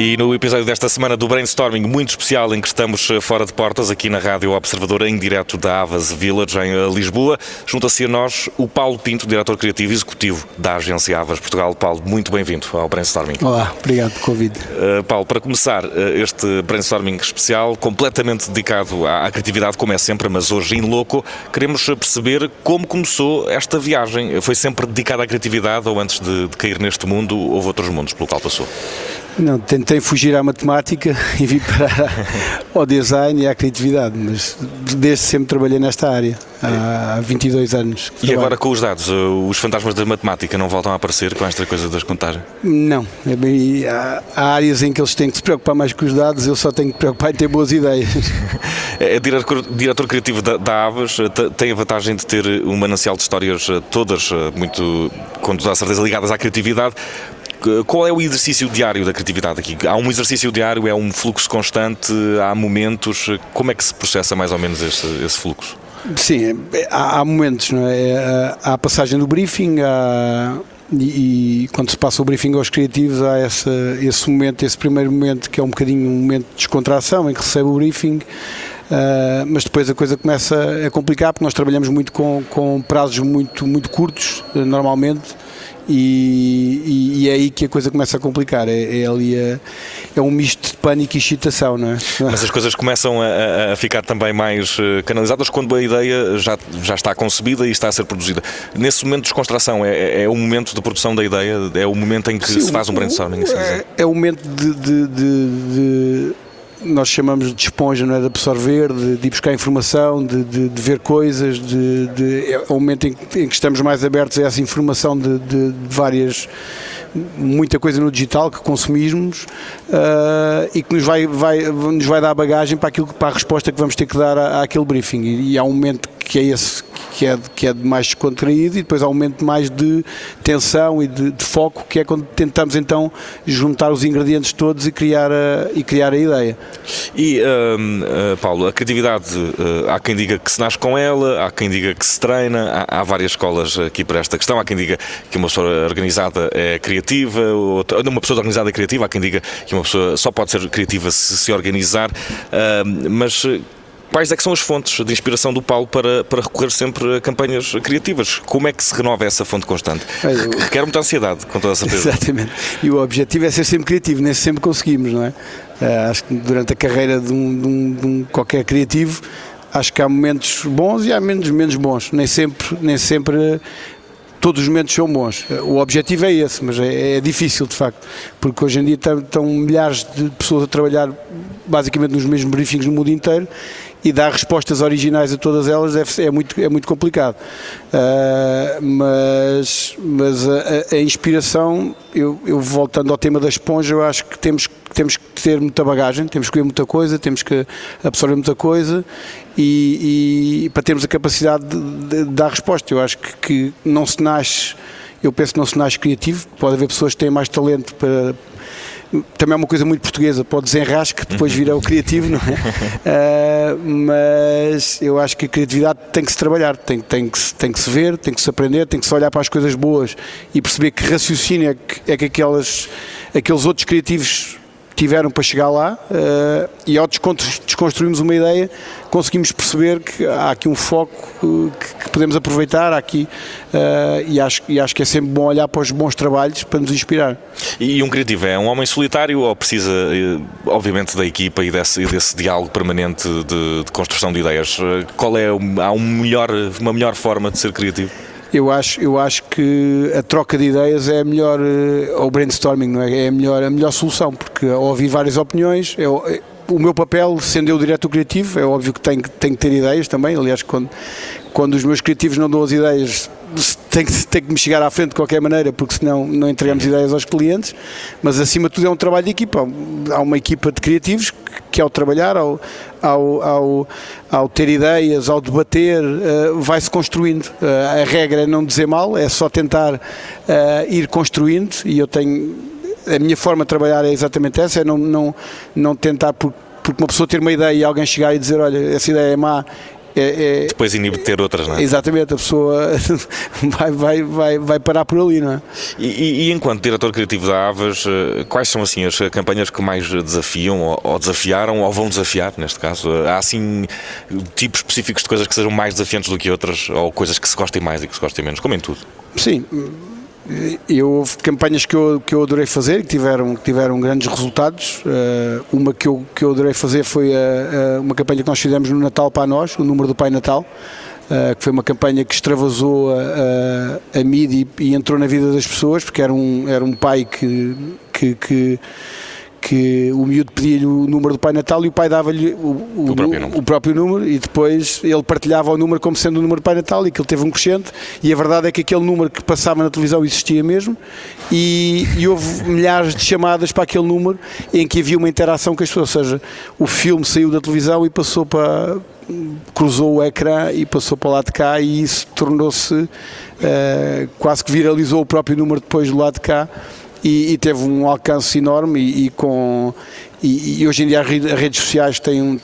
E no episódio desta semana do Brainstorming, muito especial, em que estamos eh, fora de portas, aqui na Rádio Observador, em direto da Avas Village, em eh, Lisboa, junta-se a nós o Paulo Pinto, diretor criativo e executivo da agência Avas Portugal. Paulo, muito bem-vindo ao Brainstorming. Olá, obrigado pelo convite. Uh, Paulo, para começar este Brainstorming especial, completamente dedicado à, à, criatividade, como é sempre, mas hoje em louco, queremos perceber como começou esta viagem. Foi sempre dedicada à criatividade ou antes de, de cair neste mundo, houve outros mundos pelo qual passou? Não, tentei fugir à matemática e vim para ao design e à criatividade, mas desde sempre trabalhei nesta área, há 22 anos. E agora com os dados, uh, os fantasmas da matemática não voltam a aparecer com esta coisa das contagens? Não, é há, há, áreas em que eles têm que se preocupar mais com os dados, eu só tenho que preocupar em ter boas ideias. É diretor, diretor criativo da, da Aves, uh, tem a vantagem de ter um manancial de histórias uh, todas muito, com toda a certeza, ligadas à criatividade, qual é o exercício diário da criatividade aqui? Há um exercício diário, é um fluxo constante, há momentos. Como é que se processa mais ou menos esse, esse fluxo? Sim, há, há, momentos, não é? Há a passagem do briefing, há, e, e, quando se passa o briefing aos criativos, há esse, esse momento, esse primeiro momento que é um bocadinho um momento de descontração em que recebe o briefing. Uh, mas depois a coisa começa a complicar porque nós trabalhamos muito com, com prazos muito, muito curtos, normalmente, e, e, e, é aí que a coisa começa a complicar. É, é ali a, é um misto de pânico e excitação, não é? Mas as coisas começam a, a, ficar também mais eh, canalizadas quando a ideia já, já está concebida e está a ser produzida. Nesse momento de descontração, é, é, é o momento de produção da ideia? É o momento em que Sim, se faz um brainstorming? Assim é, é o momento de, de, de, de nós chamamos de esponja, não é? de absorver, de, de ir buscar informação, de, de, de ver coisas, de, de, é o momento em que, em que, estamos mais abertos a essa informação de, várias muita coisa no digital que consumimos uh, e que nos vai, vai, nos vai dar bagagem para, aquilo, para a resposta que vamos ter que dar àquele briefing. E, e há um momento que é esse que é, que é mais descontraído e depois há um momento mais de tensão e de, de, foco que é quando tentamos então juntar os ingredientes todos e criar a, e criar a ideia. E uh, Paulo, a criatividade uh, há quem diga que se nasce com ela, há quem diga que se treina, há, há, várias escolas aqui para esta questão, há quem diga que uma pessoa organizada é criativa, outra, uma pessoa organizada é criativa, há quem diga que uma pessoa só pode ser criativa se se organizar, mas Quais é que são as fontes de inspiração do Paulo para, para recorrer sempre a campanhas criativas? Como é que se renova essa fonte constante? Requer muita ansiedade, com toda a certeza. Exatamente. E o objetivo é ser sempre criativo, nem sempre conseguimos, não é? Uh, acho que durante a carreira de um, de, um, de um, qualquer criativo, acho que há momentos bons e há menos, menos bons. Nem sempre, nem sempre todos os momentos são bons. O objetivo é esse, mas é, é difícil de facto, porque hoje em dia estão milhares de pessoas a trabalhar basicamente nos mesmos briefings no mundo inteiro e dar respostas originais a todas elas deve, é, muito, é muito complicado. Uh, mas mas a, a, inspiração, eu, eu, voltando ao tema da esponja, eu acho que temos, temos que ter muita bagagem, temos que ver muita coisa, temos que absorver muita coisa e, e para termos a capacidade de, de, de, dar resposta. Eu acho que, que não se nasce eu penso que não se nasce criativo, pode haver pessoas que têm mais talento para, também é uma coisa muito portuguesa, pode desenrasque, depois vira o criativo, não é? Uh, mas eu acho que a criatividade tem que se trabalhar, tem, tem, que, tem que se ver, tem que se aprender, tem que se olhar para as coisas boas e perceber que raciocínio é que, é que aquelas, aqueles outros criativos tiveram para chegar lá uh, e ao desconstruirmos uma ideia conseguimos perceber que há aqui um foco que, que podemos aproveitar aqui uh, e, acho, e acho que é sempre bom olhar para os bons trabalhos para nos inspirar. E um criativo é um homem solitário ou precisa, eh, obviamente, da equipa e desse, desse diálogo permanente de, de, construção de ideias? Qual é há um melhor, uma melhor forma de ser criativo? Eu acho, eu acho que a troca de ideias é a melhor, eh, ou brainstorming, não é? É a melhor, a melhor solução, porque ao ouvir várias opiniões, eu, é, o meu papel, sendo eu diretor criativo, é óbvio que tenho, tenho que ter ideias também. Aliás, quando, quando os meus criativos não dão as ideias, tem que, tem que me chegar à frente de qualquer maneira, porque senão não entregamos ideias aos clientes. Mas acima de tudo é um trabalho de equipa. Há uma equipa de criativos que, ao trabalhar, ao, ao, ao, ao ter ideias, ao debater, uh, vai-se construindo. Uh, a regra é não dizer mal, é só tentar uh, ir construindo. E eu tenho a minha forma de trabalhar é exatamente essa, é não, não, não tentar, por, porque uma pessoa ter uma ideia e alguém chegar e dizer, olha, essa ideia é má, é, é, Depois inibe ter outras, não é? Exatamente, a pessoa vai, vai, vai, vai parar por ali, não é? E, e, enquanto diretor criativo da Aves, eh, quais são assim as campanhas que mais desafiam ou, ou, desafiaram ou vão desafiar, neste caso? Há assim tipos específicos de coisas que sejam mais desafiantes do que outras ou coisas que se gostem mais e que se gostem menos, como em tudo? Sim, eu, houve campanhas que eu, que eu adorei fazer, que tiveram, que tiveram grandes resultados. Uh, uma que eu, que eu adorei fazer foi a, a, uma campanha que nós fizemos no Natal para nós, o número do Pai Natal, uh, que foi uma campanha que extravasou a, a, a mídia e, e, entrou na vida das pessoas, porque era um, era um pai que, que, que que o miúdo pedia-lhe o número do Pai Natal e o pai dava-lhe o, o, o, próprio o, próprio número e depois ele partilhava o número como sendo o número do Pai Natal e que ele teve um crescente. E a verdade é que aquele número que passava na televisão existia mesmo e, e houve milhares de chamadas para aquele número em que havia uma interação com as pessoas, ou seja, o filme saiu da televisão e passou para cruzou o ecrã e passou para o lado de cá e isso tornou-se uh, quase que viralizou o próprio número depois do lado de cá e, e teve um alcance enorme e, e com e, e, hoje em dia as redes sociais têm um,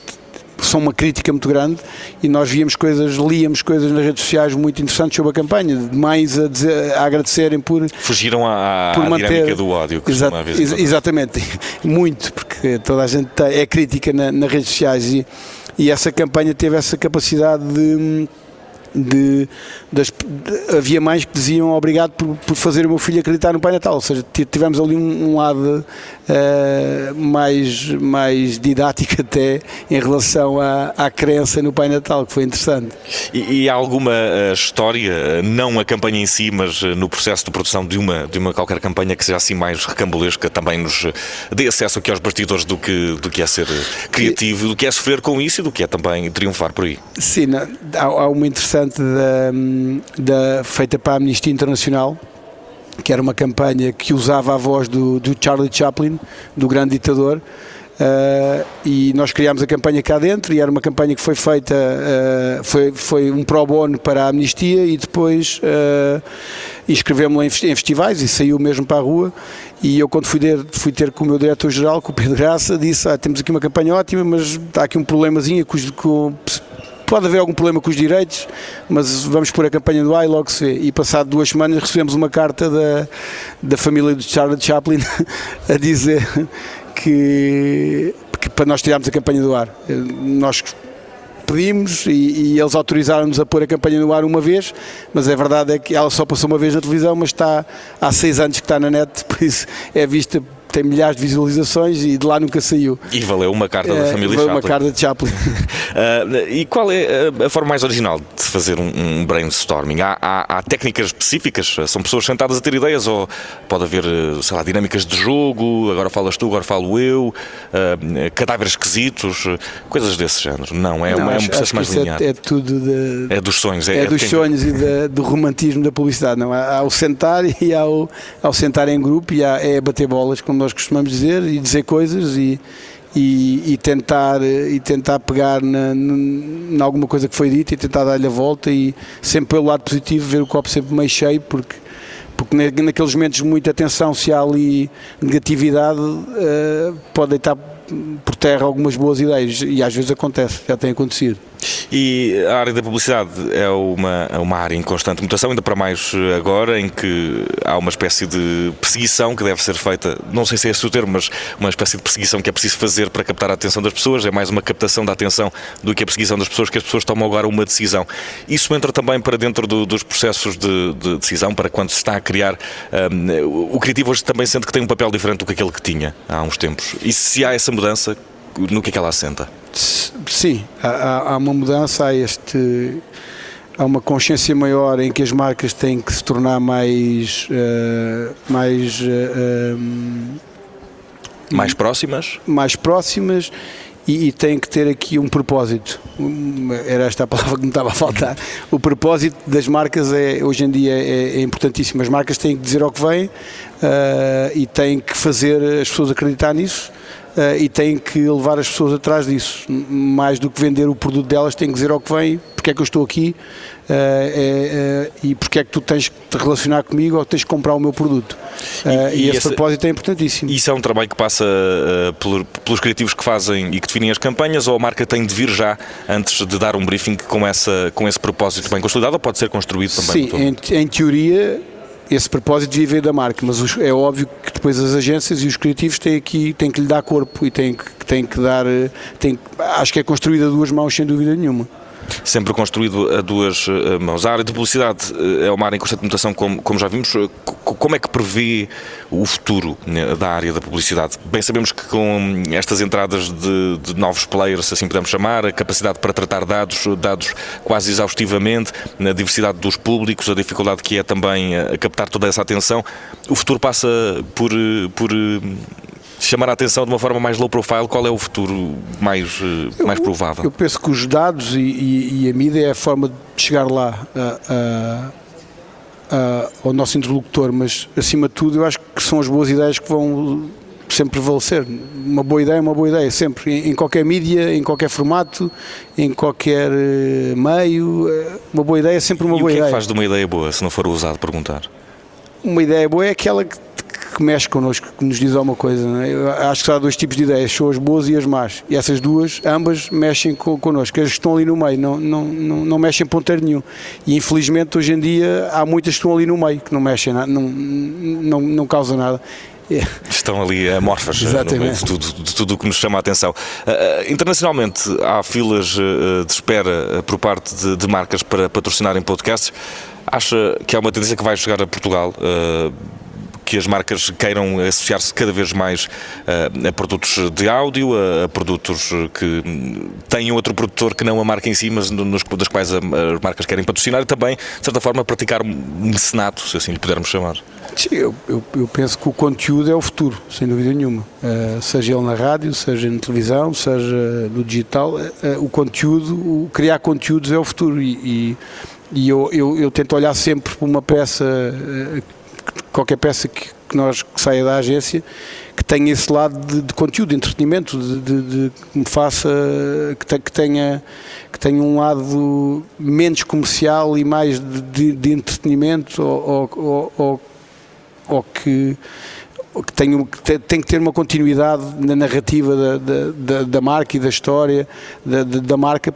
são uma crítica muito grande e nós víamos coisas, líamos coisas nas redes sociais muito interessantes sobre a campanha, mais a, dizer, a agradecerem por fugiram à, por manter, dinâmica do ódio que exa ex exatamente, muito porque toda a gente é crítica na, nas redes sociais e, e essa campanha teve essa capacidade de de, das, de, havia mais que diziam obrigado por, por, fazer o meu filho acreditar no Pai Natal, ou seja, tivemos ali um, um lado uh, mais, mais didático até em relação à, à crença no Pai Natal, que foi interessante. E, e há alguma uh, história, não a campanha em si, mas uh, no processo de produção de uma, de uma qualquer campanha que seja assim mais recambulesca, também nos dê acesso aqui aos bastidores do que, do que é ser criativo, do que é sofrer com isso e do que é também triunfar por aí? Sim, há, há uma interessante da, da, feita para a Amnistia Internacional, que era uma campanha que usava a voz do, do Charlie Chaplin, do grande ditador, Uh, e nós criámos a campanha cá dentro e era uma campanha que foi feita, uh, foi, foi um pro bono para a amnistia e depois uh, inscrevemos-la em, em, festivais e saiu mesmo para a rua e eu quando fui ter, fui ter com o meu diretor-geral, com o Pedro Graça, disse, ah, temos aqui uma campanha ótima, mas está aqui um problemazinho com, com Pode haver algum problema com os direitos, mas vamos pôr a campanha do e logo se vê. E passado duas semanas recebemos uma carta da, da família de Charlie Chaplin a dizer que, que para nós tirarmos a campanha do ar. Nós pedimos e, e eles autorizaram-nos a pôr a campanha no ar uma vez, mas a verdade é que ela só passou uma vez na televisão, mas está há seis anos que está na net, por isso é vista tem milhares de visualizações e de lá nunca saiu. E valeu uma carta é, da família valeu Chaplin. uma carta de Chaplin. uh, e qual é a, forma mais original de se fazer um, um brainstorming? Há, há, há, técnicas específicas? São pessoas sentadas a ter ideias ou pode haver, sei lá, dinâmicas de jogo? Agora falas tu, agora falo eu, uh, cadáveres esquisitos, coisas desse género. Não, é, Não, uma, é um processo mais é linear. É, é, tudo de, é dos sonhos. É, é dos quem... sonhos e de, do romantismo da publicidade. Não, há, há o sentar e há o, há o sentar em grupo e há, é bater bolas, como nós costumamos dizer, e dizer coisas e, e, e tentar, e tentar pegar na, na, alguma coisa que foi dita e tentar dar-lhe a volta e sempre pelo lado positivo, ver o copo sempre meio cheio, porque porque naqueles momentos de muita tensão, se há ali negatividade, uh, pode deitar por terra algumas boas ideias e às vezes acontece, já tem acontecido. E a área da publicidade é uma, é uma área em constante mutação, ainda para mais agora, em que há uma espécie de perseguição que deve ser feita, não sei se é esse o termo, mas uma espécie de perseguição que é preciso fazer para captar a atenção das pessoas, é mais uma captação da atenção do que a perseguição das pessoas, que as pessoas tomam agora uma decisão. Isso entra também para dentro do, dos processos de, de, decisão, para quando se está a criar. Um, o criativo hoje também sente que tem um papel diferente do que aquele que tinha há uns tempos. E se há essa mudança, no que é que ela assenta? Sim, há, há uma mudança, há este há uma consciência maior em que as marcas têm que se tornar mais uh, mais uh, um, mais próximas? Mais próximas e, e têm que ter aqui um propósito. Era esta a palavra que me estava a faltar. O propósito das marcas é hoje em dia é, é importantíssimo. As marcas têm que dizer ao que vêm uh, e têm que fazer as pessoas acreditar nisso uh, e têm que levar as pessoas atrás disso. Mais do que vender o produto delas, têm que dizer ao que vem, porque é que eu estou aqui uh, é, e porque é que tu tens que te relacionar comigo ou tens que comprar o meu produto. E, e, esse, esse, propósito é importantíssimo. Isso é um trabalho que passa pelos criativos que fazem e que definem as campanhas ou a marca tem de vir já antes de dar um briefing com, essa, com esse propósito bem consolidado ou pode ser construído também? Sim, em, em teoria esse propósito devia vir da marca, mas é óbvio que depois as agências e os criativos têm, aqui, têm que lhe dar corpo e têm que, têm que dar. Eh, têm, acho que é construída a duas mãos, sem dúvida nenhuma sempre construído a duas eh, mãos. A área de publicidade eh, é uma área em constante mutação, como, como já vimos. Eh, como é que prevê o futuro né, da área da publicidade? Bem, sabemos que com estas entradas de, de novos players, assim podemos chamar, a capacidade para tratar dados, dados quase exaustivamente, a diversidade dos públicos, a dificuldade que é também captar toda essa atenção, o futuro passa por, por chamar a atenção de uma forma mais low profile, qual é o futuro mais, eh, mais provável? Eu penso que os dados e, e, e a mídia é a forma de chegar lá a, a, a, ao nosso interlocutor, mas acima de tudo eu acho que são as boas ideias que vão sempre prevalecer. Uma boa ideia é uma boa ideia, sempre. Em, em qualquer mídia, em qualquer formato, em qualquer eh, meio, eh, uma boa ideia é sempre uma e boa ideia. o que é que faz de uma ideia boa, se não for usado perguntar? Uma ideia boa é aquela que que mexe connosco, que nos diz alguma coisa. É? Acho que há dois tipos de ideias, são as boas e as más. E essas duas, ambas, mexem con connosco. As que estão ali no meio não, não, não, não mexem ponteiro nenhum. E infelizmente hoje em dia há muitas que estão ali no meio, que não mexem, não, não, não causam nada. Estão ali amorfas eh, meio de tudo, de tudo o que nos chama a atenção. Uh, internacionalmente, há filas de espera por parte de, de, marcas para patrocinarem podcasts. Acha que há uma tendência que vai chegar a Portugal? Uh, que as marcas queiram associar-se cada vez mais uh, a produtos de áudio, a, a, produtos que têm outro produtor que não a marca em si, mas nos, das quais a, as marcas querem patrocinar e também, de certa forma, praticar um mecenato, se assim lhe pudermos chamar. Sim, eu, eu, eu, penso que o conteúdo é o futuro, sem dúvida nenhuma. Uh, seja ele na rádio, seja na televisão, seja no digital, uh, o conteúdo, o criar conteúdos é o futuro e, e, e eu, eu, eu, tento olhar sempre para uma peça qualquer peça que, que nós que saia da agência que tenha esse lado de, de conteúdo, de entretenimento, de, de, de, que me faça que, que, tenha que tenha um lado menos comercial e mais de, entretenimento ou, ou, ou, ou que que tem, que tem que ter uma continuidade na narrativa da, da, da marca e da história da, da marca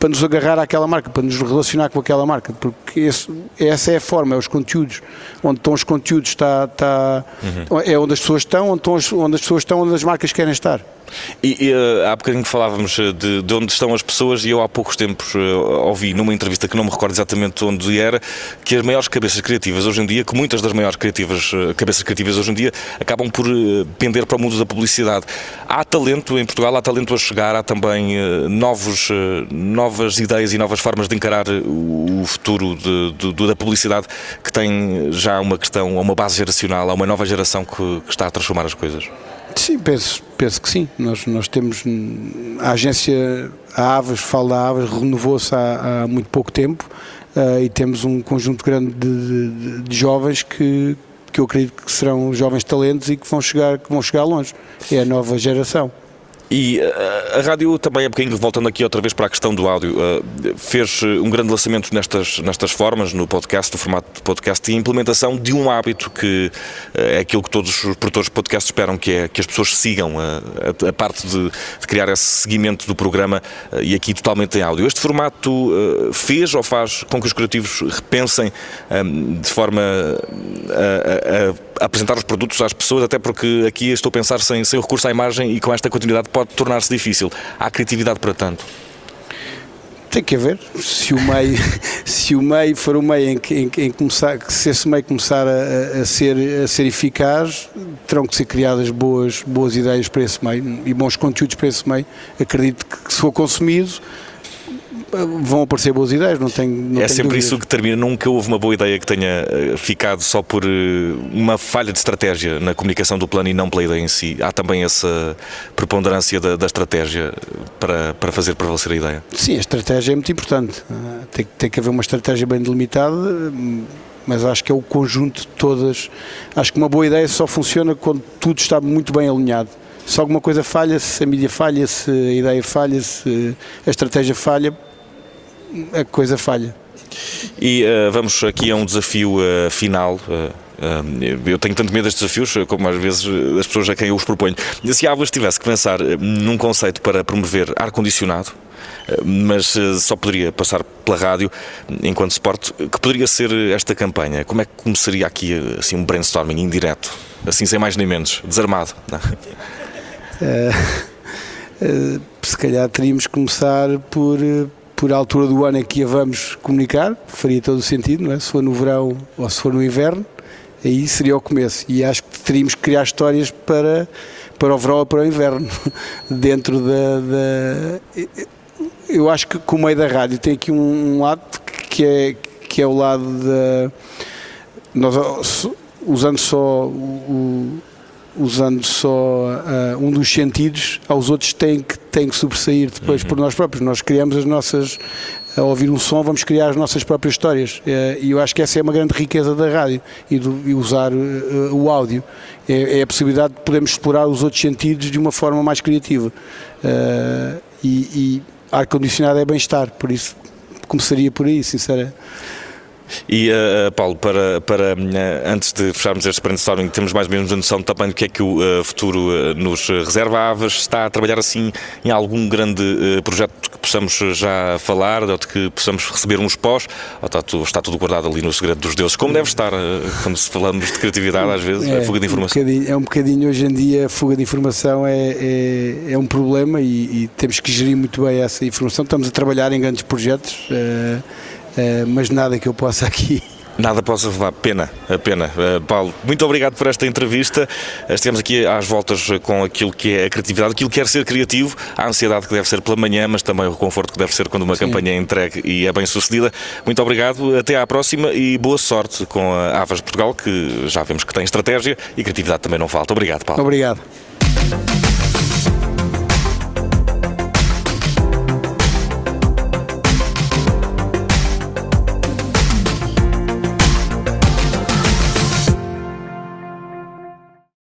para nos agarrar àquela marca, para nos relacionar com aquela marca, porque esse, essa é a forma, é os conteúdos. Onde estão os conteúdos está, está uhum. é onde as pessoas estão, onde, estão, onde as pessoas estão, onde as marcas querem estar. E, e uh, há bocadinho falávamos eh, de, de, onde estão as pessoas e eu há poucos tempos uh, ouvi numa entrevista que não me recordo exatamente onde era, que as maiores cabeças criativas hoje em dia, que muitas das maiores criativas, cabeças criativas hoje em dia acabam por pender para o mundo da publicidade. Há talento em Portugal, há talento a chegar, há também novos, novas ideias e novas formas de encarar o, o futuro de, de, da publicidade que tem já uma questão, uma base geracional, há uma nova geração que, que está a transformar as coisas. Sim, penso, penso que sim. Nós, nós temos a agência, a Aves, falo da Aves, renovou-se há, há, muito pouco tempo uh, e temos um conjunto grande de, de, de, jovens que, que eu acredito que serão jovens talentos e que vão chegar, que vão chegar longe. É a nova geração. E uh, a rádio também, é bocadinho, voltando aqui outra vez para a questão do áudio, uh, fez eh, um grande lançamento nestas, nestas formas, no podcast, no formato de podcast, e a implementação de um hábito que uh, é aquilo que todos os produtores de podcast esperam, que é que as pessoas sigam a, a, a parte de, de, criar esse seguimento do programa e aqui totalmente em áudio. Este formato fez ou faz com que os criativos repensem um, de forma a, a apresentar os produtos às pessoas, até porque aqui estou a pensar sem, sem recurso à imagem e com esta continuidade pode tornar-se difícil. Há criatividade para tanto? Tem que haver. Se o meio, se o meio for o meio em que, em, em começar, se esse meio começar a, a, ser, a ser eficaz, terão que ser criadas boas, boas ideias para esse meio e bons conteúdos para esse meio. Acredito que se for consumido, vão aparecer boas ideias, não tenho. Não é sempre dúvidas. isso que termina. Nunca houve uma boa ideia que tenha eh, ficado só por eh, uma falha de estratégia na comunicação do plano e não pela ideia em si. Há também essa preponderância da, da estratégia para, para fazer prevalecer a ideia. Sim, a estratégia é muito importante. Tem, tem que haver uma estratégia bem delimitada mas acho que é o conjunto de todas. Acho que uma boa ideia só funciona quando tudo está muito bem alinhado se alguma coisa falha, se a mídia falha, se a ideia falha, se a estratégia falha, a coisa falha. E uh, vamos aqui a um desafio uh, final. Uh, eu tenho tanto medo destes desafios como às vezes as pessoas a quem eu os proponho. Se a Águas tivesse que pensar num conceito para promover ar-condicionado, mas só poderia passar pela rádio enquanto suporte, que poderia ser esta campanha? Como é que começaria aqui assim, um brainstorming indireto, assim sem mais nem menos, desarmado? se calhar teríamos que começar por por altura do ano em que a vamos comunicar, faria todo o sentido, não é? se for no verão ou se for no inverno, aí seria o começo. E acho que teríamos que criar histórias para, para o verão ou para o inverno, dentro da, da, Eu acho que com o meio da rádio tem aqui um, um lado que é, que é o lado da. Nós, usando só o, usando só uh, um dos sentidos, aos outros têm que, têm que sobressair depois uhum. por nós próprios. Nós criamos as nossas, a ouvir um som, vamos criar as nossas próprias histórias. Uh, e eu acho que essa é uma grande riqueza da rádio e, do, e usar uh, o áudio. É, é, a possibilidade de podermos explorar os outros sentidos de uma forma mais criativa. e, e ar-condicionado é bem-estar, por isso começaria por aí, sinceramente. E, uh, Paulo, para, para uh, antes de fecharmos este brainstorming, temos mais ou menos a noção também do que é que o uh, futuro nos reserva. A está a trabalhar assim em algum grande projeto que possamos já falar, ou de que possamos receber uns pós, ou está, tudo, está tudo guardado ali no segredo dos deuses, como deve estar quando se falamos de criatividade às vezes, é, a fuga de informação? Um é um bocadinho, hoje em dia, a fuga de informação é, é, é um problema e, e, temos que gerir muito bem essa informação. Estamos a trabalhar em grandes projetos. Eh, mas nada que eu possa aqui Nada possa levar pena, a pena. Uh, Paulo, muito obrigado por esta entrevista. Uh, estivemos aqui às voltas com aquilo que é a criatividade, aquilo que quer ser criativo, a ansiedade que deve ser pela manhã, mas também o conforto que deve ser quando uma Sim. campanha é entregue e é bem sucedida. Muito obrigado, até à próxima e boa sorte com a Avas Portugal, que já vemos que tem estratégia e criatividade também não falta. Obrigado, Paulo. Obrigado.